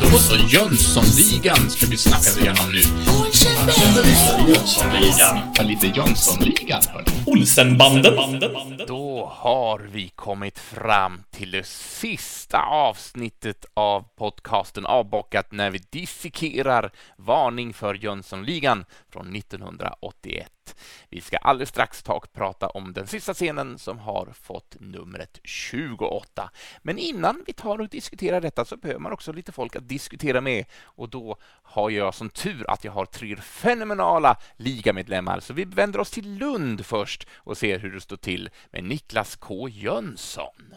Då så, Jönssonligan ska vi snacka igenom nu. Jönssonligan. Ja, lite Jönssonligan. Olsenbanden. Då har vi kommit fram till det sista avsnittet av podcasten Avbockat när vi dissekerar Varning för Jönssonligan från 1981. Vi ska alldeles strax ta och prata om den sista scenen som har fått numret 28. Men innan vi tar och diskuterar detta så behöver man också lite folk att diskutera med och då har jag som tur att jag har tre fenomenala ligamedlemmar. Så vi vänder oss till Lund först och ser hur det står till med Niklas K Jönsson.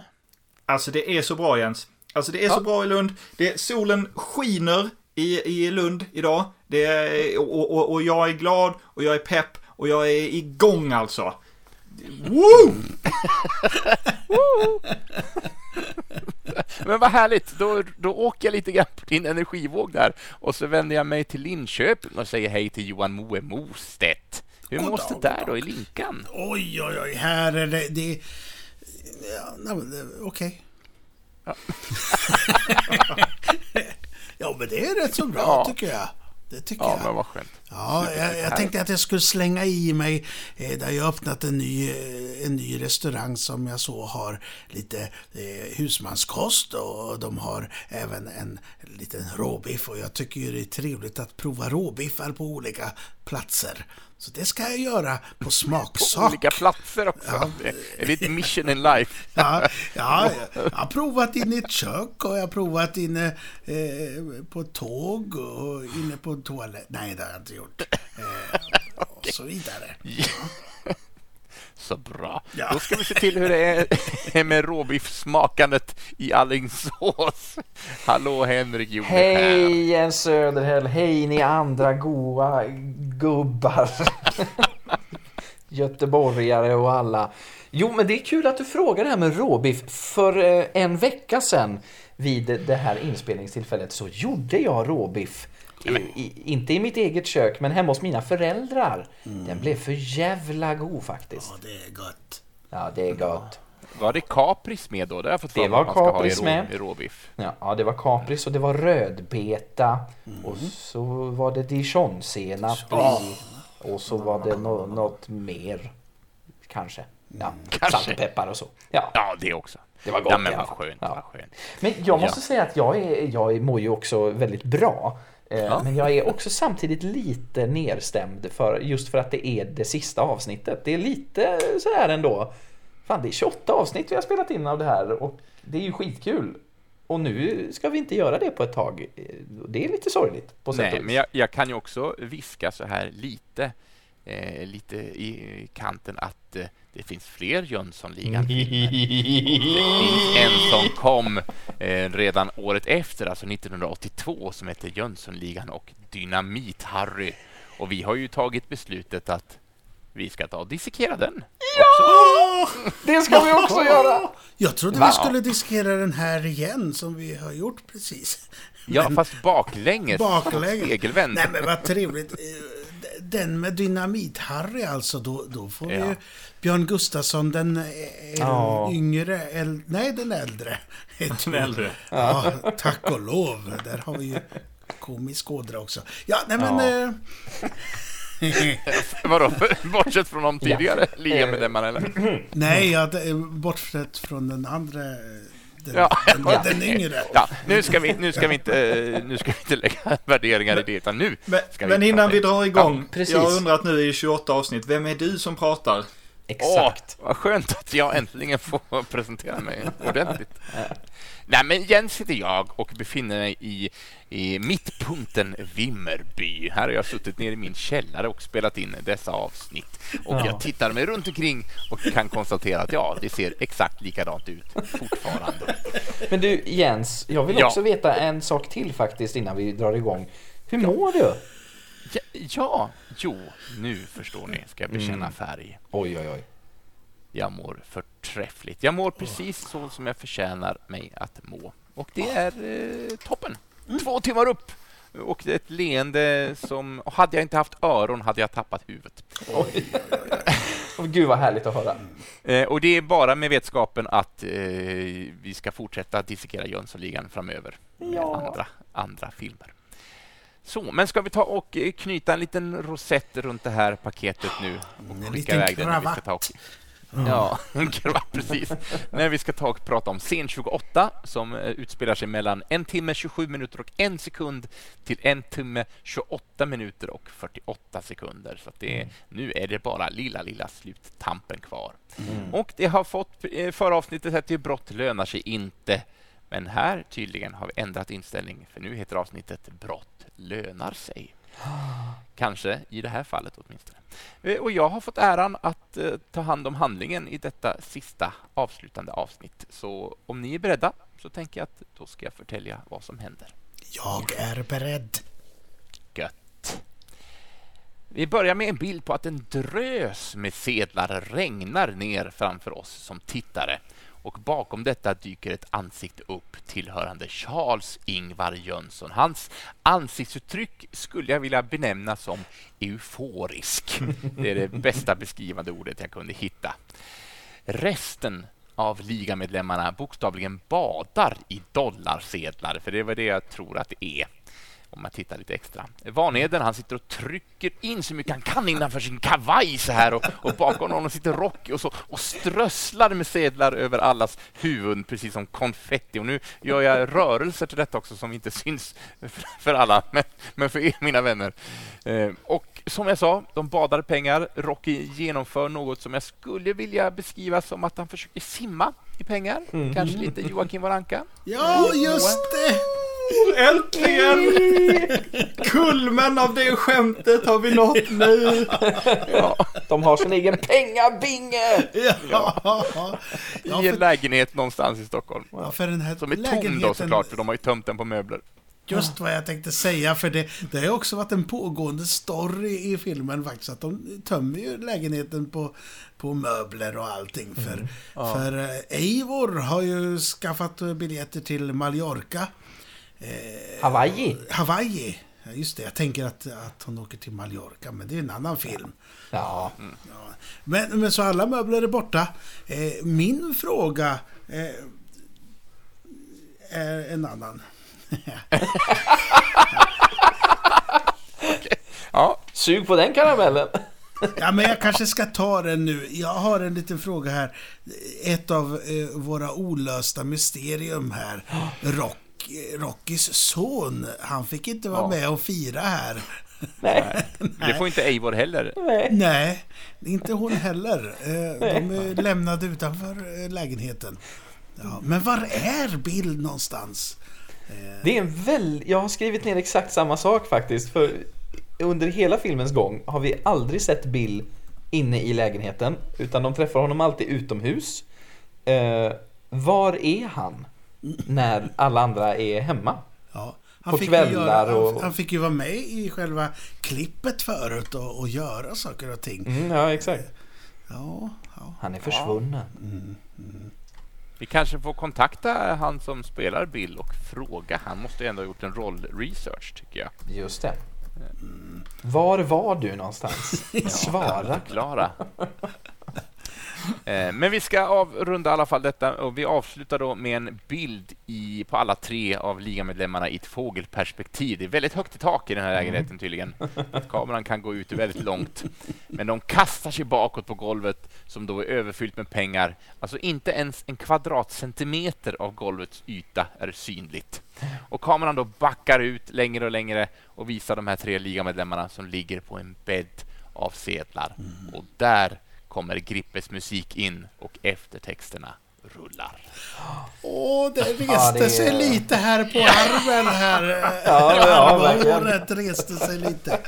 Alltså det är så bra Jens. Alltså det är så bra i Lund. Det, solen skiner i, i Lund idag. Det och, och, och jag är glad och jag är pepp och jag är igång alltså. Woo! Men vad härligt, då, då åker jag lite grann på din energivåg där och så vänder jag mig till Linköping och säger hej till Johan Moe Mostedt. Hur God måste dag, där god då i Linkan? Oj, oj, oj. Här är det... det ja, nej, men det- okej. ja, men det är rätt så bra Ja. tycker jag. Det tycker Ja, jag. men vad skönt. Ja, jag, jag tänkte att jag skulle slänga i mig, eh, där jag öppnat en ny, eh, en ny restaurang som jag så har lite eh, husmanskost och de har även en liten råbiff och jag tycker ju det är trevligt att prova råbiffar på olika platser. Så det ska jag göra på På smaksak. olika platser också. Är det ett mission in life? Ja, ja, jag har provat inne i ett kök och jag har provat inne eh, på tåg och inne på en toalett. Nej, det har jag inte gjort. Eh, och så vidare. Så bra. Ja. Då ska vi se till hur det är- med råbiffsmakandet i Alingsås. Hallå Henrik Joneskär. Hej Jens Söderhäll, hej ni andra goa gubbar. Göteborgare och alla. Jo, men det är kul att du frågar det här med råbiff. För eh, en vecka sedan vid det här inspelningstillfället så gjorde jag råbiff. I, i, inte i mitt eget kök, men hemma hos mina föräldrar. Den blev för jävla god faktiskt. Ja, det är gott. Ja, det är gott. Var det kapris med då? Det har jag fått för Det var man ska ha i kapris rå- med. i råbiff. Ja, ja, det var kapris och det var rödbeta. Och så var det dijonsenap i. Och så var det nå- något mer. Kanske. Ja, Kanske. salt och peppar och så. Ja, Ja, det också. det var gott Ja, men vad skönt, Ja. vad skönt. Men jag måste Ja. säga att jag, är, jag mår ju också väldigt bra. Eh, Men jag är också samtidigt lite nerstämd för, just för att det är det sista avsnittet. Det är lite sådär ändå. Fan, det är 28 avsnitt vi har spelat in av det här och det är ju skitkul. Och nu ska vi inte göra det på ett tag. Eh, Det är lite sorgligt på sätt Nej, men jag, jag kan ju också viska så här lite, eh, lite i kanten att eh, det finns fler Jönssonligan-filmer. Det finns en som kom eh, redan året efter, alltså 1982, som heter Jönssonligan och Dynamit-Harry. Och vi har ju tagit beslutet att vi ska ta och dissekera den. Ja! Det ska vi också göra! Jag trodde Va? vi skulle diskera den här igen, som vi har gjort precis. Ja, fast baklänges. Baklänges. Spegelvänd. Nej, men vad trevligt. Den med Dynamit-Harry alltså, då, då får vi Ja. ju Björn Gustafsson, den Ja. yngre, äl, nej den äldre. Den äldre. Ja, tack och lov. Där har vi ju komisk ådra också. Ja, nej men... Ja. Eh, Vadå, bortsett från de tidigare ligamedlemmarna eller? nej, ja, bortsett från den andra, den, Ja. den, den yngre. Ja, nu ska vi, nu ska vi inte, eh, nu ska vi inte lägga värderingar i det, utan nu Men, ska men vi innan vi drar igång. precis. jag har undrat nu i 28 avsnitt. Vem är du som pratar? Exakt. Åh, vad skönt att jag äntligen får presentera mig ordentligt. Nej, men Jens heter jag och befinner mig i, i mittpunkten Vimmerby. Här har jag suttit nere i min källare och spelat in dessa avsnitt. Och Ja. jag tittar mig runt omkring och kan konstatera att ja, det ser exakt likadant ut fortfarande. Men du Jens, jag vill Ja. också veta en sak till faktiskt innan vi drar igång. Hur mår du? Ja, ja, jo, nu förstår ni, ska jag bekänna färg. Oj, oj, oj. Jag mår förträffligt. Jag mår precis så som jag förtjänar mig att må. Och det är eh, toppen. Två timmar upp och det är ett leende som... och Hade jag inte haft öron hade jag tappat huvudet. Och Gud vad härligt att höra. Eh, och det är bara med vetskapen att eh, vi ska fortsätta dissekera Jönssonligan framöver med andra, andra filmer. Så, men ska vi ta och eh, knyta en liten rosett runt det här paketet nu? Och En skicka liten kravatt. Ja, precis. När vi ska ta och prata om scen 28 som eh, utspelar sig mellan en timme 27 minuter och en sekund till en timme 28 minuter och 48 sekunder. Så det är, nu är det bara lilla, lilla sluttampen kvar. Och det har fått, eh, förra avsnittet hette Brott lönar sig inte. Men här tydligen har vi ändrat inställning för nu heter avsnittet Brott lönar sig. Kanske i det här fallet åtminstone. Eh, Och jag har fått äran att eh, ta hand om handlingen i detta sista avslutande avsnitt. Så om ni är beredda så tänker jag att då ska jag förtälja vad som händer. Jag är beredd. Gött. Vi börjar med en bild på att en drös med sedlar regnar ner framför oss som tittare och bakom detta dyker ett ansikte upp tillhörande Charles Ingvar Jönsson. Hans ansiktsuttryck skulle jag vilja benämna som euforisk. Det är det bästa beskrivande ordet jag kunde hitta. Resten av ligamedlemmarna bokstavligen badar i dollarsedlar, för det var det jag tror att det är om man tittar lite extra. Vanheden, han sitter och trycker in så mycket han kan innanför sin kavaj så här och, och bakom honom sitter Rocky och, så, och strösslar med sedlar över allas huvuden, precis som konfetti. Och nu gör jag rörelser till detta också som inte syns för, för alla, men, men för er, mina vänner. Eh, och som jag sa, de badar i pengar. Rocky genomför något som jag skulle vilja beskriva som att han försöker simma i pengar. Kanske lite Joakim Waranka. Ja, just det! Äntligen! Kulmen av det skämtet har vi nått nu. De har sin egen pengabinge! Ja, ja, I en för, lägenhet någonstans i Stockholm. ja, för den här Som är tom då såklart, för de har ju tömt den på möbler. Just vad jag tänkte säga, för det, det har ju också varit en pågående story i filmen faktiskt. Att de tömmer ju lägenheten på, på möbler och allting. För, för eh, Eivor har ju skaffat biljetter till Mallorca. Hawaii. Hawaii. Ja, just det, jag tänker att, att hon åker till Mallorca, men det är en annan film. Ja. Ja. Men, men så alla möbler är borta. Eh, min fråga eh, är en annan. Ja, Sug på den karamellen. Ja, men jag kanske ska ta den nu. Jag har en liten fråga här. Ett av eh, våra olösta mysterium här. Rock, Rockys son, han fick inte vara Ja. med och fira här. Nej. det får inte Eivor heller. Nej. Nej, inte hon heller. Eh, De är lämnade utanför eh, lägenheten. Ja, men var är Bill någonstans? Det är en väl... Jag har skrivit ner exakt samma sak faktiskt. För under hela filmens gång har vi aldrig sett Bill inne i lägenheten. Utan de träffar honom alltid utomhus. Eh, var är han när alla andra är hemma? Ja, På fick kvällar göra, och- han, han fick ju vara med i själva klippet förut och, och göra saker och ting. Mm, ja, exakt. Ja, ja. Han är försvunnen. Vi kanske får kontakta han som spelar Bill och fråga. Han måste ju ändå ha gjort en rollresearch, tycker jag. Just det. Var var du någonstans? Svara. Klara. Eh, Men vi ska avrunda i alla fall detta och vi avslutar då med en bild i, på alla tre av ligamedlemmarna i ett fågelperspektiv. Det är väldigt högt i tak i den här lägenheten tydligen. Att kameran kan gå ut väldigt långt. Men de kastar sig bakåt på golvet som då är överfyllt med pengar. Alltså inte ens en kvadratcentimeter av golvets yta är synligt. Och kameran då backar ut längre och längre och visar de här tre ligamedlemmarna som ligger på en bädd av sedlar. Och där kommer Grippes musik in och eftertexterna rullar. Åh, det reste Ja, det är- sig lite här på armen här. Ja. Håret reste sig lite.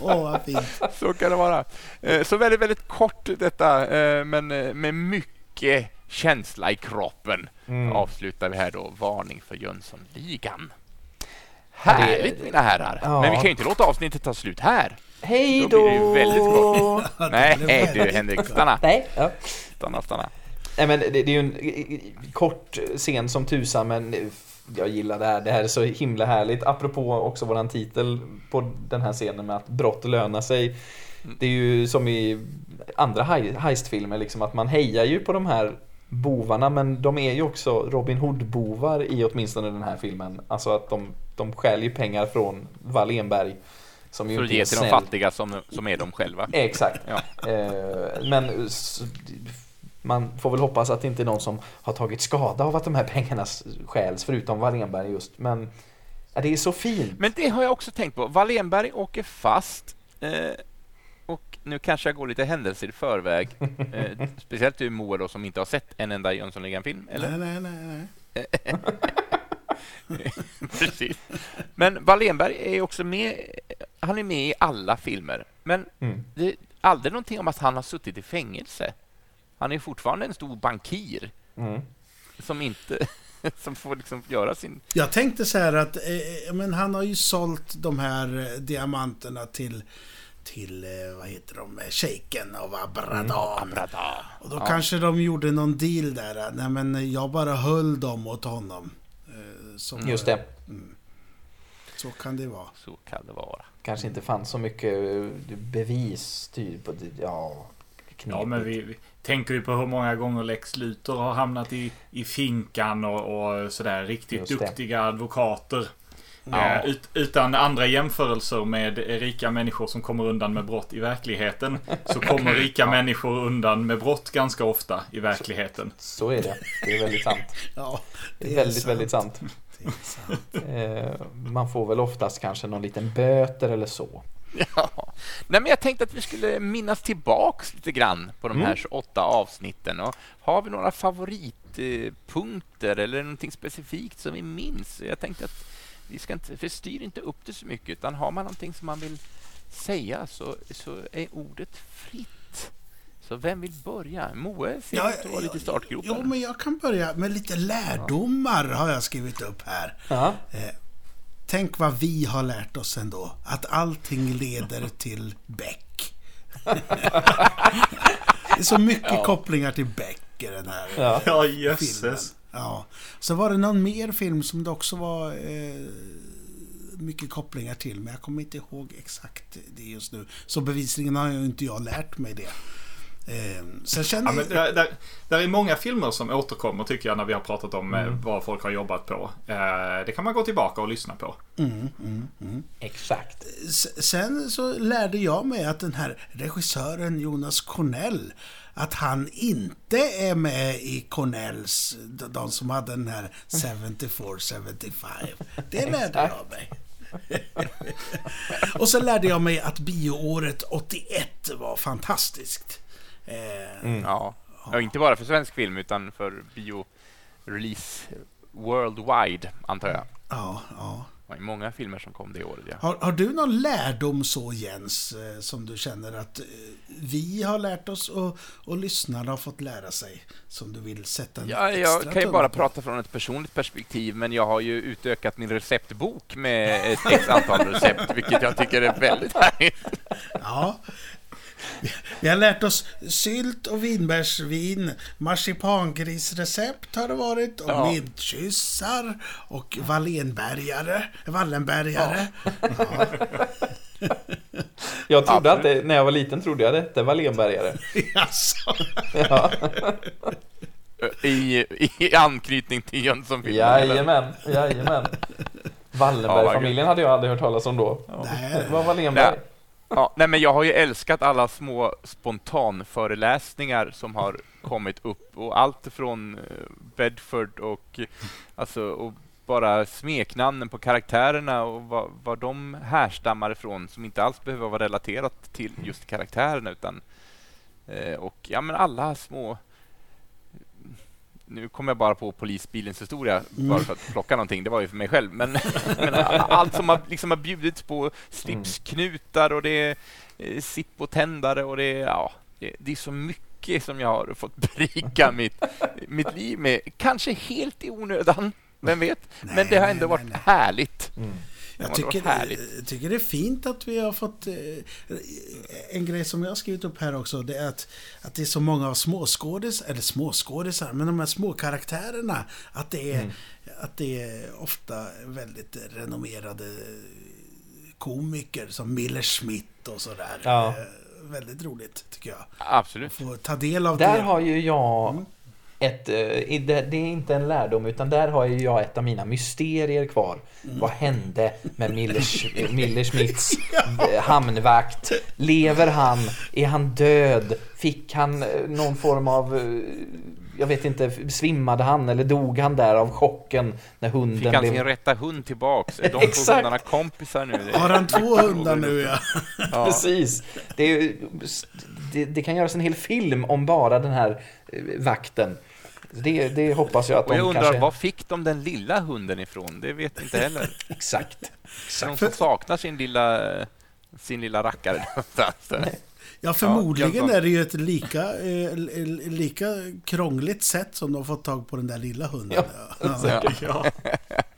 Åh, vad fint. Så kan det vara. Eh, Så väldigt, väldigt kort detta, eh, men eh, med mycket känsla i kroppen avslutar vi här då Varning för Jönssonligan. Härligt mina herrar! Ja. Men vi kan ju inte låta avsnittet ta slut här. Hej Då då! blir det ju väldigt kort. Nej, blev du Henrik, stanna. Nej. Ja. Stanna, stanna. Nej men det, det är ju en kort scen som tusan men jag gillar det här. Det här är så himla härligt. Apropå också våran titel på den här scenen med att brott lönar sig. Det är ju som i andra hei- heistfilmer, liksom, att man hejar ju på de här bovarna men de är ju också Robin Hood-bovar i åtminstone den här filmen. Alltså att de, de stjäl ju pengar från Wallenberg. Som ju För att ge till de snäll. fattiga som, som är de själva. Exakt. Ja. Eh, men man får väl hoppas att det inte är någon som har tagit skada av att de här pengarna stjäls, förutom Wallenberg just. Men ja, det är så fint. Men det har jag också tänkt på. Wallenberg åker fast. Eh, och nu kanske jag går lite händelser i förväg. Eh, speciellt du Moa då, som inte har sett en enda Jönssonligan-film. Eller? Nej, nej, nej. nej. Precis. Men Wallenberg är också med. Han är med i alla filmer. Men Mm. det är aldrig någonting om att han har suttit i fängelse. Han är fortfarande en stor bankir Mm. som inte som får liksom göra sin... Jag tänkte så här att eh, men han har ju sålt de här eh, diamanterna till, till eh, vad heter de, eh, shejken av Abradan. Abrada. Och då Ja. kanske de gjorde någon deal där. Nej men jag bara höll dem åt honom. Eh, Så, Just det. Så kan det vara. Så kan det vara. Kanske inte fanns så mycket eh, bevis, typ. Ja, knepigt. Ja, men vi, vi tänker ju på hur många gånger Lex Luthor har hamnat i, i finkan och, och sådär. Riktigt duktiga advokater. Ja. Eh, ut, utan andra jämförelser med rika människor som kommer undan med brott i verkligheten så kommer rika människor undan med brott ganska ofta i verkligheten. Så är det. Det är väldigt sant. Ja, Det är väldigt, väldigt sant. Det är sant. Eh, man får väl oftast kanske någon liten böter eller så. Ja. Nej, men jag tänkte att vi skulle minnas tillbaks lite grann på de här 28 avsnitten. Och har vi några favoritpunkter eller någonting specifikt som vi minns? Jag tänkte att vi ska inte förstyr inte upp det så mycket, utan har man någonting som man vill säga så, så är ordet fritt. Så vem vill börja? Moe ser ut att vara lite i startgropen. Jo, men jag kan börja med lite lärdomar har jag skrivit upp här. Ja. Eh, tänk vad vi har lärt oss ändå. Att allting leder till Beck. det är så mycket kopplingar till Beck i den här Ja. Ja, filmen. jösses. Ja. Så var det någon mer film som det också var eh, mycket kopplingar till. Men jag kommer inte ihåg exakt det just nu. Så bevisligen har ju inte jag lärt mig det. Eh, sen känner Ja, men där, där, där är många filmer som återkommer tycker jag när vi har pratat om eh, vad folk har jobbat på. Eh, det kan man gå tillbaka och lyssna på. Exakt. S- Sen så lärde jag mig att den här regissören Jonas Cornell att han inte är med i Cornells, de- som hade den här 74-75. Det lärde jag mig. Och så lärde jag mig att bioåret 81 var fantastiskt. Eh, Ja. ja, inte bara för svensk film utan för bio-release worldwide, antar jag. ja, ja. Det var många filmer som kom det året. Ja. Har, har du någon lärdom så Jens, eh, som du känner att eh, vi har lärt oss och, och lyssnarna har fått lära sig? Som du vill sätta en Ja, extra jag kan ju bara på? prata från ett personligt perspektiv, men jag har ju utökat min receptbok med ett x antal recept, vilket jag tycker är väldigt härligt. Ja. Vi- har lärt oss sylt och vinbärsvin, marsipangrisrecept har det varit, och Ja. midkyssar och Wallenbergare. Wallenbergare. Jag trodde Ja, att det, när jag var liten trodde jag det hette Wallenbergare. Jaså? Ja. I, i anknytning till Jönssonfilmen. Jajamän, jajamän. Wallenberg-familjen hade jag aldrig hört talas om då. Nej. Vad var Wallenberg? Nej. Ja, nej, men jag har ju älskat alla små spontanföreläsningar som har kommit upp och allt från eh, Bedford och alltså och bara smeknamnen på karaktärerna och vad, vad de härstammar ifrån som inte alls behöver vara relaterat till just karaktärerna utan eh, och ja men alla små nu kommer jag bara på polisbilens historia bara för att plocka någonting. Det var ju för mig själv. Men, men allt som har, liksom har bjudits på slipsknutar och det är eh, Zippo-tändare och det är, ja, det, det är så mycket som jag har fått berika mitt, mitt liv med. Kanske helt i onödan, vem vet? men det har ändå nej, varit nej. härligt. Jag Det tycker, jag tycker det är fint att vi har fått... eh, En grej som jag har skrivit upp här också, det är att, att det är så många av småskådis, eller småskådisar, men de här små karaktärerna, att det är, att det är ofta väldigt renommerade komiker som Miller Schmidt och sådär. Ja. Eh, väldigt roligt, tycker jag. Absolut. Få ta del av Där det. har ju jag ett, eh, det är inte en lärdom utan där har ju jag ett av mina mysterier kvar. Vad hände med Miller, Miller eh, hamnvakt? Lever han? Är han död? Fick han eh, någon form av eh, jag vet inte, svimmade han eller dog han där av chocken när hunden Fick han blev... sin rätta hund tillbaks? Är de två Exakt. hundarna kompisar nu? Har han två hundar nu, ja? Ja. Precis. Det, är, det, det kan göras en hel film om bara den här vakten. Det, det hoppas jag att Och de jag undrar, kanske... var fick de den lilla hunden ifrån? Det vet jag inte heller. Exakt. Är de saknar sin lilla, sin lilla rackare någonstans? Ja, förmodligen Jönsson. är det ju ett lika, eh, lika krångligt sätt som de har fått tag på den där lilla hunden. Ja. Ja.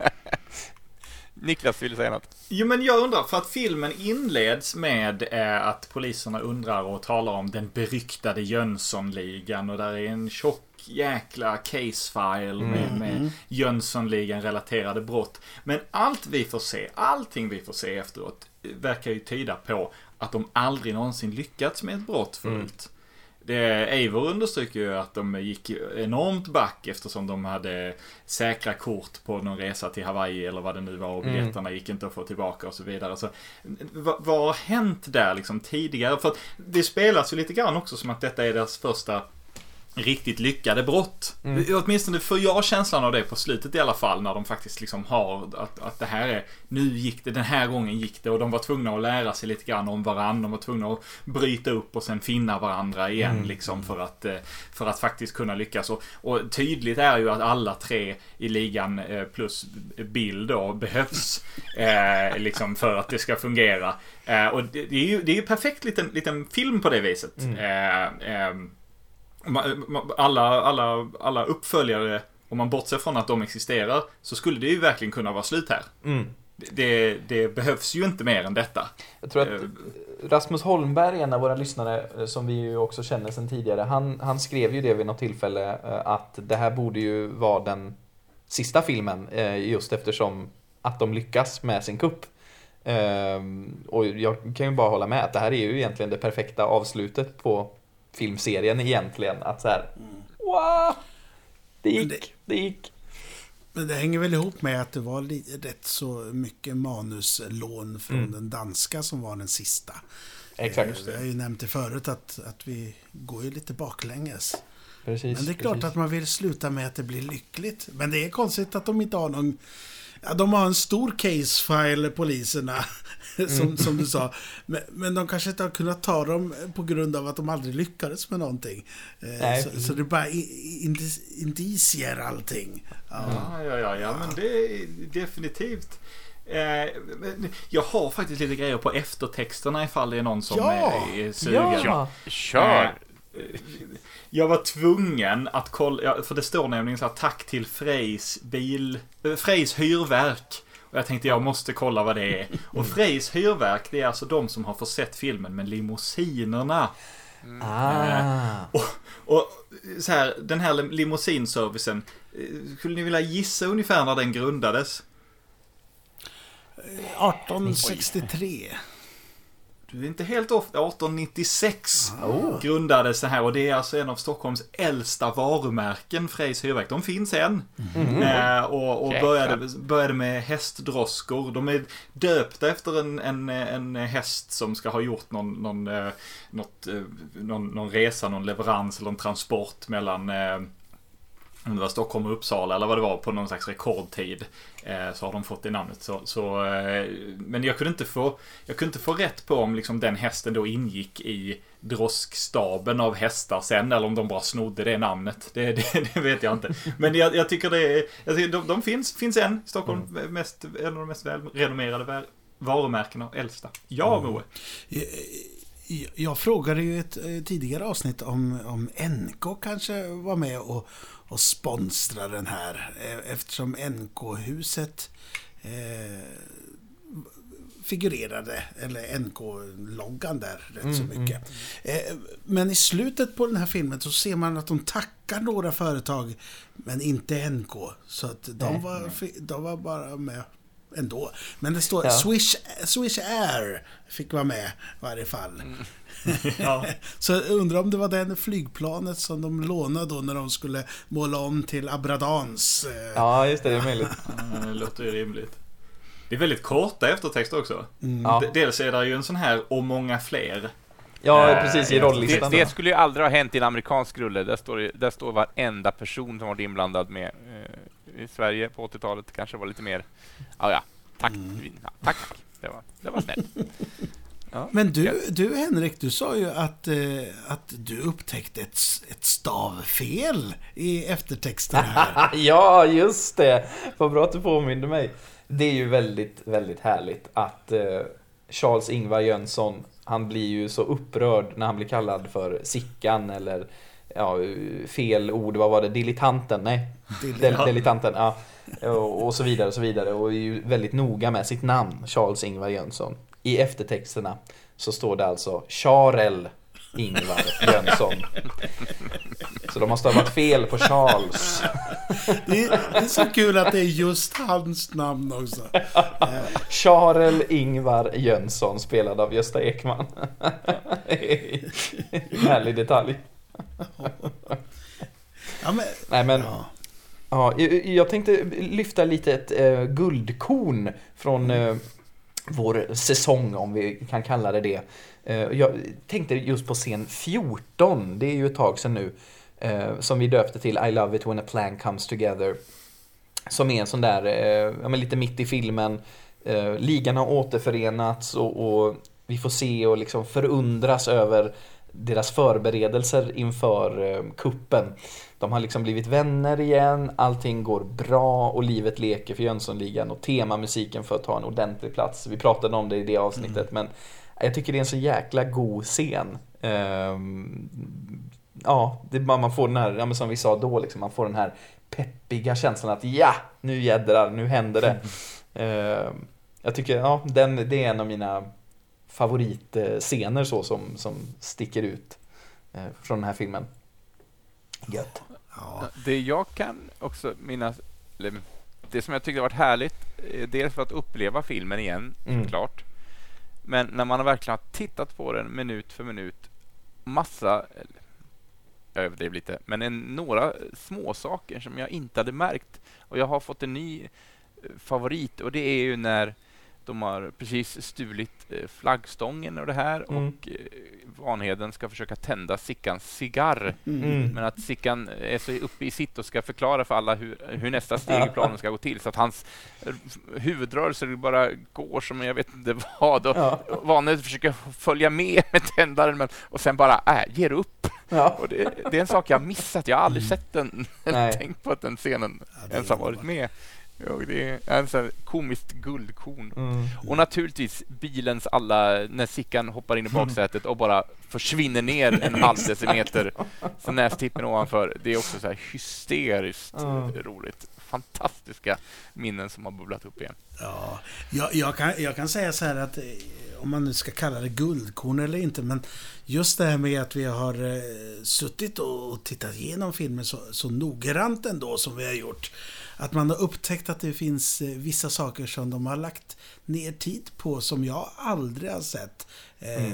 Niklas vill säga något. Jo, men jag undrar, för att filmen inleds med eh, att poliserna undrar och talar om den beryktade Jönssonligan och där är en tjock jäkla case-file med, med Jönssonligan-relaterade brott. Men allt vi får se, allting vi får se efteråt, eh, verkar ju tyda på att de aldrig någonsin lyckats med ett brott förut. Det, Eivor understryker ju att de gick enormt back eftersom de hade säkra kort på någon resa till Hawaii eller vad det nu var och biljetterna gick inte att få tillbaka och så vidare. Så, vad, vad har hänt där liksom tidigare? För det spelas ju lite grann också som att detta är deras första riktigt lyckade brott. Åtminstone får jag känslan av det på slutet i alla fall när de faktiskt liksom har att, att det här är, nu gick det, den här gången gick det och de var tvungna att lära sig lite grann om varandra. De var tvungna att bryta upp och sen finna varandra igen liksom för att, eh, för att faktiskt kunna lyckas. Och, och tydligt är ju att alla tre i ligan eh, plus Bill då behövs eh, liksom för att det ska fungera. Eh, och det, det är ju det är ju perfekt liten, liten film på det viset. Eh, ehm, alla, alla, alla uppföljare, om man bortser från att de existerar, så skulle det ju verkligen kunna vara slut här. Mm. Det, det behövs ju inte mer än detta. Jag tror Eh, att Rasmus Holmberg, en av våra lyssnare eh, som vi ju också känner sedan tidigare, han, han skrev ju det vid något tillfälle eh, att det här borde ju vara den sista filmen eh, just eftersom att de lyckas med sin kupp. Ehm, Och jag kan ju bara hålla med att det här är ju egentligen det perfekta avslutet på filmserien egentligen. Att så här, wow, det Men det- gick, det gick. Men det hänger väl ihop med att det var rätt så mycket manuslån från den danska som var den sista. Exakt. Eh, Jag har ju nämnt det förut att, att vi går ju lite baklänges. Precis, Men det är klart precis. att man vill sluta med att det blir lyckligt. Men det är konstigt att de inte har någon... Ja, de har en stor case-file, poliserna, som, som du sa. Men, men de kanske inte har kunnat ta dem på grund av att de aldrig lyckades med någonting. Eh, så, så det är bara indicier allting. Ja. Ja, ja, ja, ja, men det är definitivt. Eh, jag har faktiskt lite grejer på eftertexterna ifall det är någon som Ja, är, är sugen. Ja, Kör! Eh, Jag var tvungen att kolla, för det står nämligen så här tack till Frejs bil, eh, Frejs hyrverk. Och jag tänkte jag måste kolla vad det är. Och Frejs hyrverk, det är alltså de som har försett filmen med limousinerna. ah. Och, och så här, den här lim- limousinservicen, eh, skulle ni vilja gissa ungefär när den grundades? 1863. Du är inte helt off, 1896 Oh. grundades det här och det är alltså en av Stockholms äldsta varumärken, Frejs hyrverk. De finns än. Eh, och och började, började med hästdroskor. De är döpta efter en, en, en häst som ska ha gjort någon, någon, eh, något, eh, någon, någon resa, någon leverans eller en transport mellan eh, om det var Stockholm och Uppsala eller vad det var på någon slags rekordtid. Eh, så har de fått det namnet. Så, så, eh, men jag kunde, inte få, jag kunde inte få rätt på om liksom den hästen då ingick i droskstaben av hästar sen eller om de bara snodde det namnet. Det, det, det vet jag inte. Men jag, jag tycker det är, jag tycker de, de finns, finns än. Stockholm, mest, en av de mest välrenommerade varumärkena, äldsta. Ja, Moe. Jag- Jag frågade ju ett eh, tidigare avsnitt om, om NK kanske var med och, och sponsrade den här. eh, Eftersom NK-huset eh, figurerade, eller NK-loggan där rätt så mycket. Eh, men i slutet på den här filmen så ser man att de tackar några företag, men inte NK. Så att de, var, fi- de var bara med ändå. Men det står Ja. Swish, Swish Air fick vara med i varje fall. Ja. Så jag undrar om det var det flygplanet som de lånade då när de skulle måla om till Abradans. eh, Ja, just det, det är möjligt. Ja, Det låter ju rimligt. Det är väldigt korta eftertexter också. Ja, D- Dels är det ju en sån här och många fler. ja Eh, precis, i det- Det, rollistan. det då. skulle ju aldrig ha hänt i en amerikansk rulle. Där står, det- där står varenda person som varit inblandad med. I Sverige på 80-talet kanske var lite mer... Ja, ja. Tack. Ja, tack, tack. Det var, det var snällt. Men du, du Henrik, du sa ju att, eh, att du upptäckte ett, ett stavfel i eftertexten här. ja, just det! Vad bra att du påminde mig. Det är ju väldigt, väldigt härligt att eh, Charles Ingvar Jönsson, han blir ju så upprörd när han blir kallad för Sickan eller ja, fel ord, vad var det? Dilettanten? Nej, Del, ja. Och, och så vidare och så vidare och är ju väldigt noga med sitt namn, Charles Ingvar Jönsson. I eftertexterna så står det alltså Charel Ingvar Jönsson. Så de måste ha varit fel på Charles. Det är, det är så kul att det är just hans namn också. Charles Ingvar Jönsson spelad av Gösta Ekman. Härlig detalj. Ja, men, Nej men, ja ja, jag- tänkte lyfta lite ett eh, guldkorn från eh, vår säsong, om vi kan kalla det det. Eh, jag tänkte just på scen 14, det är ju ett tag sedan nu, eh, som vi döpte till I love it when a plan comes together. Som är en sån där, eh, ja men lite mitt i filmen, eh, ligan har återförenats och, och vi får se och liksom förundras över deras förberedelser inför kuppen. De har liksom blivit vänner igen, allting går bra och livet leker för Jönssonligan och temamusiken att ta en ordentlig plats. Vi pratade om det i det avsnittet men jag tycker det är en så jäkla god scen. Ehm, ja, det, man får den här, ja, som vi sa då, liksom, man får den här peppiga känslan att ja, nu jädrar, nu händer det. Ehm, jag tycker, ja, den, det är en av mina favoritscener så som, som sticker ut eh, från den här filmen. Gött. Ja. Det jag kan också minnas, det som jag tyckte varit härligt, eh, dels för att uppleva filmen igen, Mm. såklart. Men när man har verkligen har tittat på den minut för minut, massa, jag överdrev lite, men en, några små saker som jag inte hade märkt. Och jag har fått en ny eh, favorit och det är ju när de har precis stulit eh, flaggstången och det här Mm. och eh, Vanheden ska försöka tända Sickans cigarr. Mm. Men att Sickan är så uppe i sitt och ska förklara för alla hur, hur nästa steg i planen ska gå till så att hans eh, huvudrörelser bara går som jag vet inte vad. Och Ja. Vanheden försöker följa med med tändaren men, och sen bara äh, ger upp. Ja. Och det, det är en sak jag har missat. Jag har aldrig sett den tänkt på att den scenen är ens har varit med. Och det är en sån komiskt guldkorn. Mm. Och naturligtvis bilens alla, när Sickan hoppar in i baksätet och bara försvinner ner en halv decimeter, så nästippen ovanför. Det är också så här hysteriskt Mm. roligt. Fantastiska minnen som har bubblat upp igen. Ja, jag, jag, kan, jag kan säga så här att eh, om man nu ska kalla det guldkorn eller inte, men just det här med att vi har eh, suttit och tittat igenom filmen så, så noggrant ändå som vi har gjort. Att man har upptäckt att det finns eh, vissa saker som de har lagt ner tid på som jag aldrig har sett. Eh,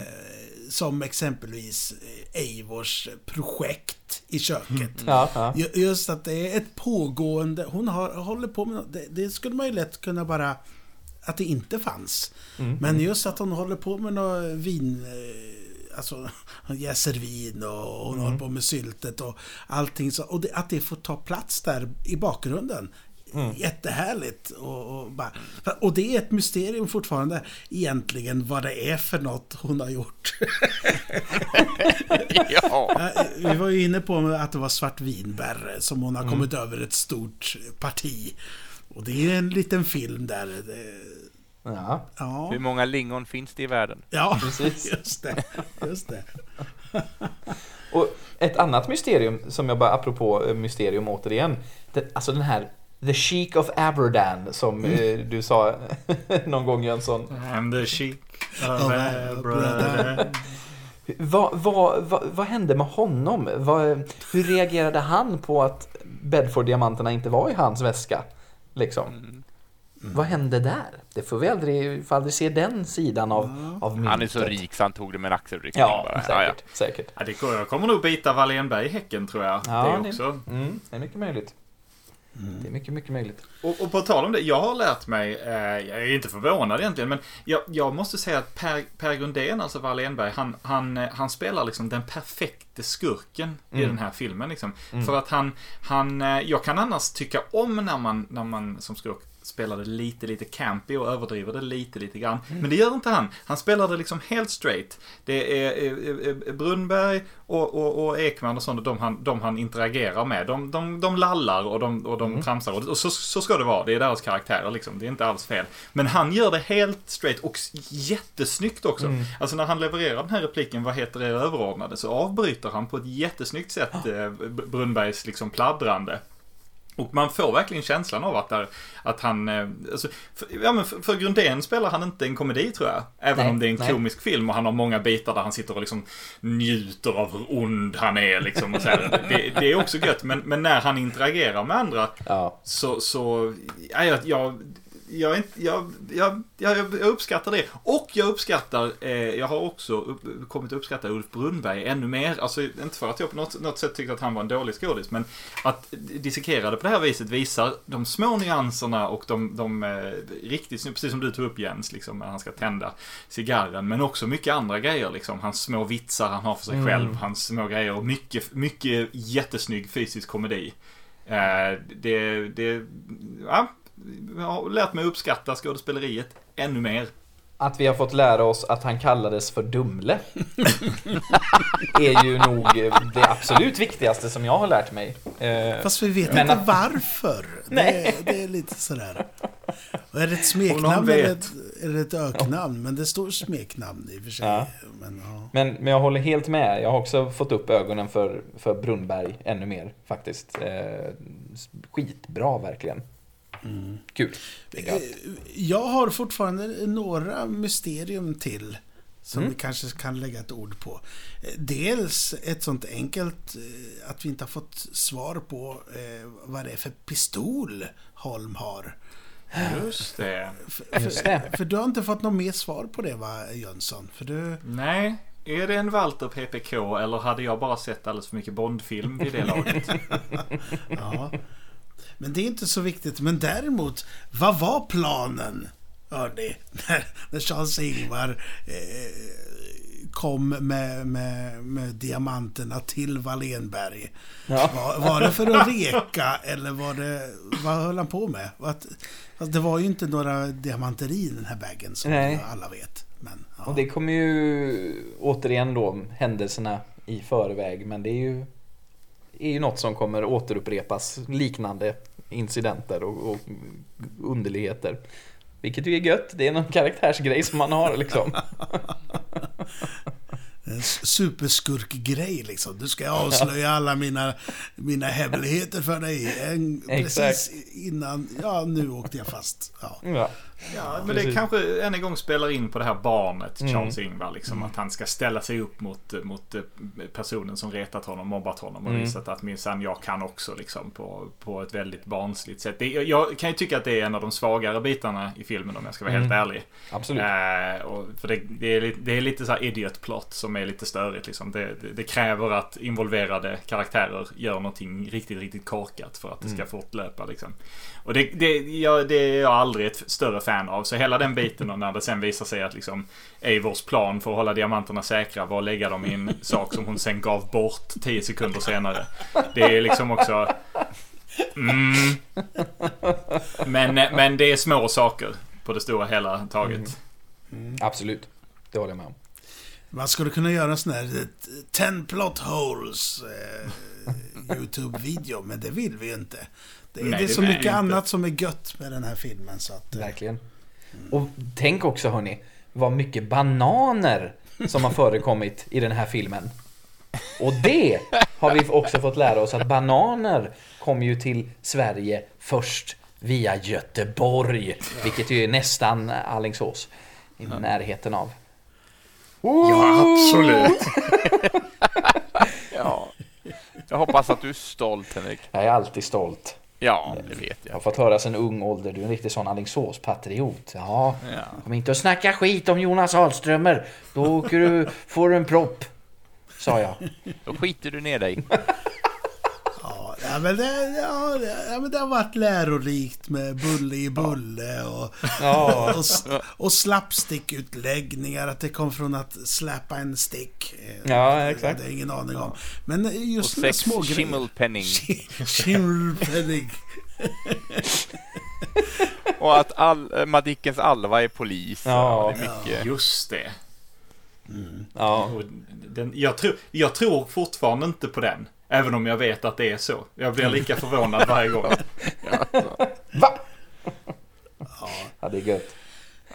Som exempelvis eh, Eivors projekt i köket. Ja, ja. Ju- Just att det är ett pågående, hon har, håller på med något- det, det skulle man ju lätt kunna bara, att det inte fanns. Men just att hon håller på med något vin, eh, alltså hon jäser vin och hon håller på med syltet och allting så, och det, att det får ta plats där i bakgrunden. Jättehärligt. Och, och, bara, och det är ett mysterium fortfarande egentligen vad det är för något hon har gjort. ja, Ja, Vi var ju inne på att det var svartvinbär som hon har Mm. kommit över ett stort parti. Och det är en liten film där. Ja. ja, hur många lingon finns det i världen? ja Precis. just det. Just det. Och ett annat mysterium som jag bara, apropå eh, mysterium återigen. Det, alltså den här The Sheik of Aberdan som eh, du sa någon gång Jönsson. And the chic of brother. Vad, vad, vad, vad hände med honom? Vad, hur reagerade han på att Bedford-diamanterna inte var i hans väska? Liksom. Mm. Vad hände där? Det får vi aldrig, får aldrig se den sidan av, av myntet. Han är så rik så han tog det med en axelryckning Ja, bara. säkert. säkert. Ja, det går, jag kommer nog bita Wallenberg i häcken tror jag. Ja, det också. Mm, det är mycket möjligt. Det är mycket, mycket möjligt. Och, och på tal om det, jag har lärt mig, eh, jag är inte förvånad egentligen, men jag, jag måste säga att Per, per Grundén, alltså Wallenberg, han, han, eh, han spelar liksom den perfekte skurken i Mm. den här filmen. Liksom. För att han, han, eh, jag kan annars tycka om när man, när man som skurk spelar det lite, lite campy och överdriver det lite, lite grann. Men det gör inte han. Han spelar det liksom helt straight. Det är eh, eh, Brunnberg och, och, och Ekman och sånt, de han, de han interagerar med. De, de, de lallar och de, och de tramsar. Och, och så, så ska det vara. Det är deras karaktärer liksom. Det är inte alls fel. Men han gör det helt straight och jättesnyggt också. Alltså när han levererar den här repliken, vad heter er överordnade? Så avbryter han på ett jättesnyggt sätt eh, Brunnbergs liksom pladdrande. Och man får verkligen känslan av att, där, att han, eh, alltså, för, ja, men för, för Grundén spelar han inte en komedi tror jag. Även Nej, om det är en nej. komisk film och han har många bitar där han sitter och liksom njuter av hur ond han är liksom. Och så här. Det, det är också gött, men, men när han interagerar med andra Ja. så, så ja, jag, jag, jag, jag, jag, jag, uppskattar det. Och jag uppskattar, eh, jag har också upp, kommit att uppskatta Ulf Brunnberg ännu mer. Alltså inte för att jag på något, något sätt tyckte att han var en dålig skådis, men att dissekerade på det här viset visar de små nyanserna och de, de eh, riktigt, precis som du tog upp Jens, liksom, när han ska tända cigarren, men också mycket andra grejer, liksom. Hans små vitsar han har för sig själv, hans små grejer och mycket, mycket jättesnygg fysisk komedi. Eh, det, det, ja, jag har lärt mig uppskatta skådespeleriet ännu mer. Att vi har fått lära oss att han kallades för Dumle är ju nog det absolut viktigaste som jag har lärt mig. Eh, Fast vi vet Men inte att- varför. Nej. Det, det är lite sådär. Och är det ett smeknamn eller ett, är det ett öknamn? Men det står smeknamn i och för sig. Ja. Men, ja. Men, men jag håller helt med. Jag har också fått upp ögonen för, för Brunnberg ännu mer faktiskt. Eh, skitbra verkligen. Kul. Är gött. Eh, Jag har fortfarande några mysterium till. Som vi kanske kan lägga ett ord på. Eh, Dels ett sånt enkelt eh, att vi inte har fått svar på vad det är för pistol Holm har. Just det. För, Just det. för du har inte fått något mer svar på det va, Jönsson? För du... Nej, är det en Walter PPK eller hade jag bara sett alldeles för mycket Bondfilm vid det laget? Ja. Men det är inte så viktigt. Men däremot, vad var planen? Hörni, när, när Charles-Ingvar eh, kom med, med, med diamanterna till Wallenberg. Ja. Var, var det för att reka eller var det... Vad höll han på med? Att, det var ju inte några diamanter i den här bagen som Nej. alla vet. Men, ja. Och det kommer ju återigen då händelserna i förväg. Men det är ju, är ju något som kommer återupprepas. Liknande incidenter och, och underligheter. Vilket ju är gött. Det är någon karaktärsgrej som man har liksom. En superskurkgrej liksom. Du ska avslöja alla mina, mina hemligheter för dig. En, precis innan... Ja, nu åkte jag fast. Ja. Ja. Ja, men det Precis. kanske än en gång spelar in på det här barnet, Mm. Charles Ingvar. Liksom, Att han ska ställa sig upp mot, mot eh, personen som retat honom, mobbat honom och Mm. visat att minsann jag kan också liksom på, på ett väldigt barnsligt sätt. Det, jag kan ju tycka att det är en av de svagare bitarna i filmen om jag ska vara helt Mm. ärlig. Absolut. Eh, och för det, det, är, lite- det är lite så här idiot plot som är lite störigt liksom. Det, det, det kräver att involverade karaktärer gör någonting riktigt, riktigt korkat för att det ska fortlöpa liksom. Och det, det, jag, det är jag aldrig ett större fan av. Så hela den biten och när det sen visar sig att liksom Eivors plan för att hålla diamanterna säkra var att lägga dem i en sak som hon sen gav bort 10 sekunder senare. Det är liksom också... Mm. Men, men det är små saker på det stora hela taget. Absolut. Det håller jag med om. Man skulle kunna göra en sån här eh, 10 plot holes eh, YouTube-video, men det vill vi ju inte. Det, Nej, det är så mycket inte. annat som är gött med den här filmen så att... eh, Verkligen. Och tänk också hörni, vad mycket bananer som har förekommit i den här filmen. Och det har vi också fått lära oss att bananer kom ju till Sverige först via Göteborg. Vilket ju är nästan Alingsås. I närheten av. Ja, absolut. Ja. Jag hoppas att du är stolt Henrik. Jag är alltid stolt. Ja, det vet Jag jag. har fått höra sen ung ålder, du är en riktig sån Alingsås-patriot. Ja, Ja. kom inte och snacka skit om Jonas Ahlströmer. Då åker du, får du en propp. Sa jag. Då skiter du ner dig. Ja, ja, men det, ja, ja, men det har varit lärorikt med Bulle i Bulle och, Ja. och, s- och slapstick-utläggningar. Att det kom från att släppa en stick. Eh, Ja, det- exakt. Det är ingen aning om. Men Och just där sex små grejerna. schimmelpenning. Schimmelpenning. Och att all, eh, Madickens Alva är polis. Ja. det är mycket. Just det. Ja. Och Den, jag, tror, jag tror fortfarande inte på den. Även om jag vet att det är så. Jag blir lika förvånad varje gång. Va? Ja, det är gött.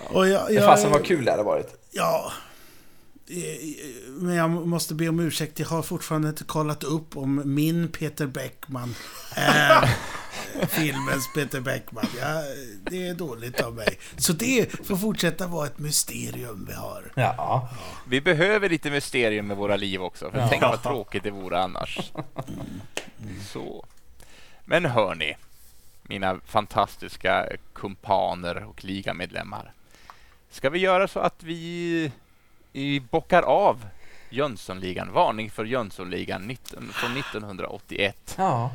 Och jag, Men jag, fasen vad kul det hade varit. Ja. Eh, Men jag måste be om ursäkt. Jag har fortfarande inte kollat upp om min Peter Beckman är filmens Peter Beckman. Ja, det är dåligt av mig. Så det får fortsätta vara ett mysterium vi har. Ja. Vi behöver lite mysterium med våra liv också. För Tänk vad tråkigt det vore annars. Så. Men hörni, mina fantastiska kumpaner och ligamedlemmar. Ska vi göra så att vi, vi bockar av Jönssonligan, varning för Jönssonligan 19, från 1981 Ja.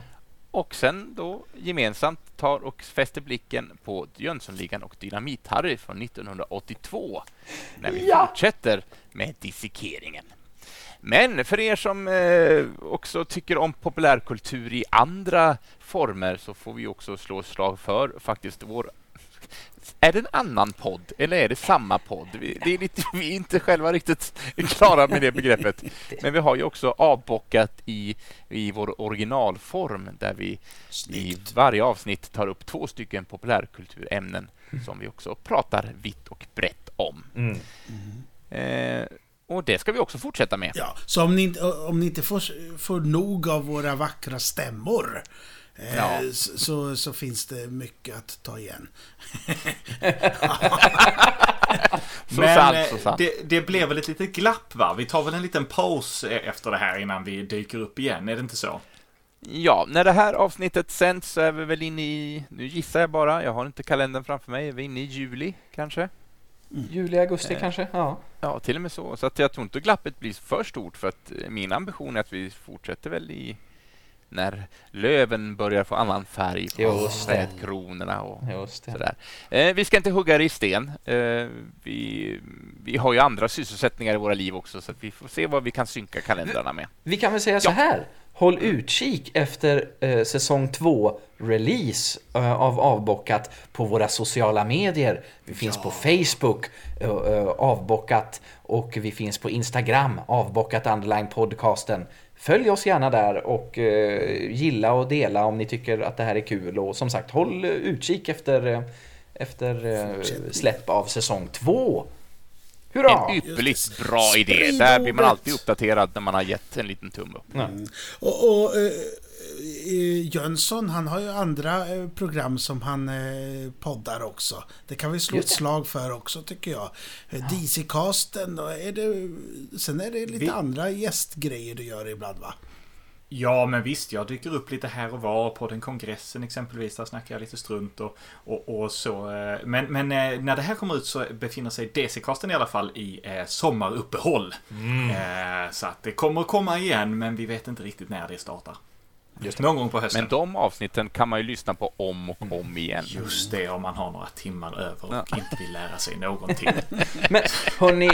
och sen då gemensamt tar och fäster blicken på Jönssonligan och Dynamit-Harry från 1982 när vi Ja. fortsätter med dissekeringen. Men för er som eh, också tycker om populärkultur i andra former så får vi också slå slag för faktiskt vår är det en annan podd eller är det samma podd? Vi, det är lite, vi är inte själva riktigt klara med det begreppet. Men vi har ju också avbockat i, i vår originalform där vi i varje avsnitt tar upp två stycken populärkulturämnen som vi också pratar vitt och brett om. Mm. Eh, och det ska vi också fortsätta med. Ja, så om ni, inte- om ni inte får, får nog av våra vackra stämmor Ja. så, så, så finns det mycket att ta igen. Så Men sant, eh, så sant. Det, det blev väl ett litet glapp va? Vi tar väl en liten paus eh, efter det här innan vi dyker upp igen, är det inte så? Ja, när det här avsnittet sänds så är vi väl inne i, nu gissar jag bara, jag har inte kalendern framför mig, är vi inne i juli kanske? Juli, augusti Eh. kanske? Ja. Ja, till och med så. Så att jag tror inte glappet blir för stort för att eh, min ambition är att vi fortsätter väl i när löven börjar få annan färg på trädkronorna och Just det. sådär. Eh, vi ska inte hugga i sten. Eh, vi, vi har ju andra sysselsättningar i våra liv också så vi får se vad vi kan synka kalendrarna med. Vi kan väl säga så Ja. här. Håll utkik efter eh, säsong 2 release eh, av Avbockat på våra sociala medier. Vi finns på Facebook, eh, eh, Avbockat, och vi finns på Instagram, Avbockat underline podcasten. Följ oss gärna där och eh, gilla och dela om ni tycker att det här är kul. Och som sagt, håll utkik efter, eh, efter eh, släpp av säsong 2. Hurra! En ypperligt bra idé. Där blir man alltid uppdaterad när man har gett en liten tumme upp. Och, och eh, Jönsson, han har ju andra eh, program som han eh, poddar också. Det kan vi slå ett slag för också tycker jag. Eh, DC-casten, och är det, sen är det lite Vi- andra gästgrejer du gör ibland va? Ja, men visst, jag dyker upp lite här och var på den kongressen exempelvis. Där snackar jag lite strunt och, och, och så. eh, Men, men eh, när det här kommer ut så befinner sig DC-casten i alla fall i eh, sommaruppehåll. Eh, så att det kommer komma igen, men vi vet inte riktigt när det startar. Just Någon gång på hösten. Men de avsnitten kan man ju lyssna på om och om igen. Just det, om man har några timmar över och Ja. inte vill lära sig någonting. Men hörni,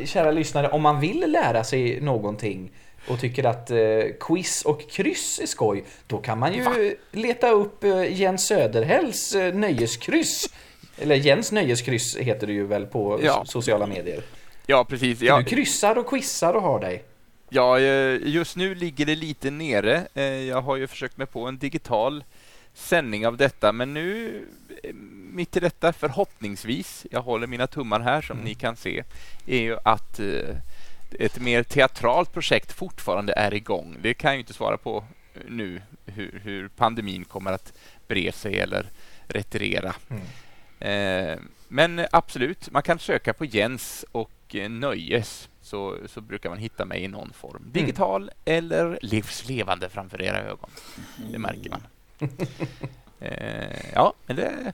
eh, kära lyssnare, om man vill lära sig någonting och tycker att eh, quiz och kryss är skoj, då kan man ju leta upp eh, Jens Söderhälls eh, nöjeskryss. Eller Jens nöjeskryss heter det ju väl på Ja. so- sociala medier. Ja, precis. Ja, Du kryssar och quizar och har dig. Ja, eh, just nu ligger det lite nere. Eh, Jag har ju försökt mig på en digital sändning av detta, men nu eh, mitt i detta, förhoppningsvis, jag håller mina tummar här som ni kan se, är ju att ett mer teatralt projekt fortfarande är igång. Det kan jag ju inte svara på nu, hur, hur pandemin kommer att bre sig eller retirera. Eh, men absolut, man kan söka på Jens och Nöjes så, så brukar man hitta mig i någon form. Digital eller livslevande framför era ögon. Det märker man. Eller,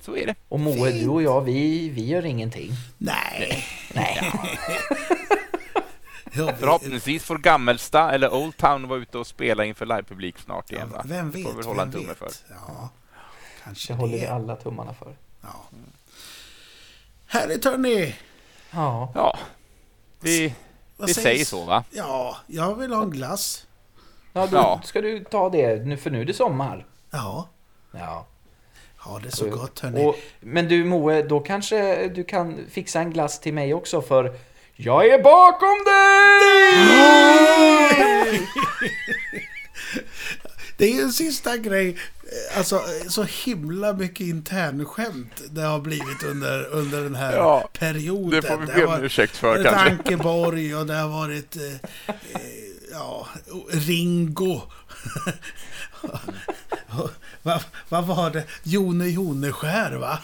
så är det. Och Moe, du och jag, vi, vi gör ingenting. Nej. Nej. Ja, vi- Förhoppningsvis får Gammelsta eller Old Town vara ute och spela inför livepublik snart igen. Va? Vem vet? Får vi hålla en tumme vet? för. Ja, kanske Det håller vi det. alla tummarna för. Ja. Härligt hörni! Ja, Ja, vi, vi säger så va? Ja, jag vill ha en glass. ja då Ja. ska du ta det, nu, för nu är det sommar. Ja, Ja. ha det så gott hörni. Och, men du Moe, då kanske du kan fixa en glass till mig också för jag är bakom dig! Det är ju en sista grej. eh, Alltså så himla mycket internskämt det har blivit under, under den här Ja, perioden. Det får vi be om ursäkt för kanske. Ankeborg och det har varit eh, eh, ja, Ringo. Vad vad var det? Jone Joneskär va?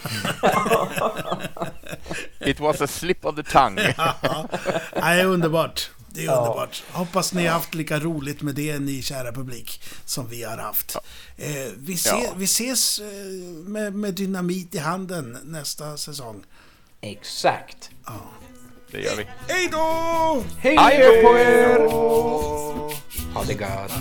It was a slip of the tongue. Ja, det är underbart. Det är Ja. underbart. Hoppas ni har haft lika roligt med det, ni kära publik, som vi har haft. Eh, vi, se, Ja. vi ses eh, med, med dynamit i handen nästa säsong. Exakt. Det gör vi. Hej då! Hej på er! Ha det gott!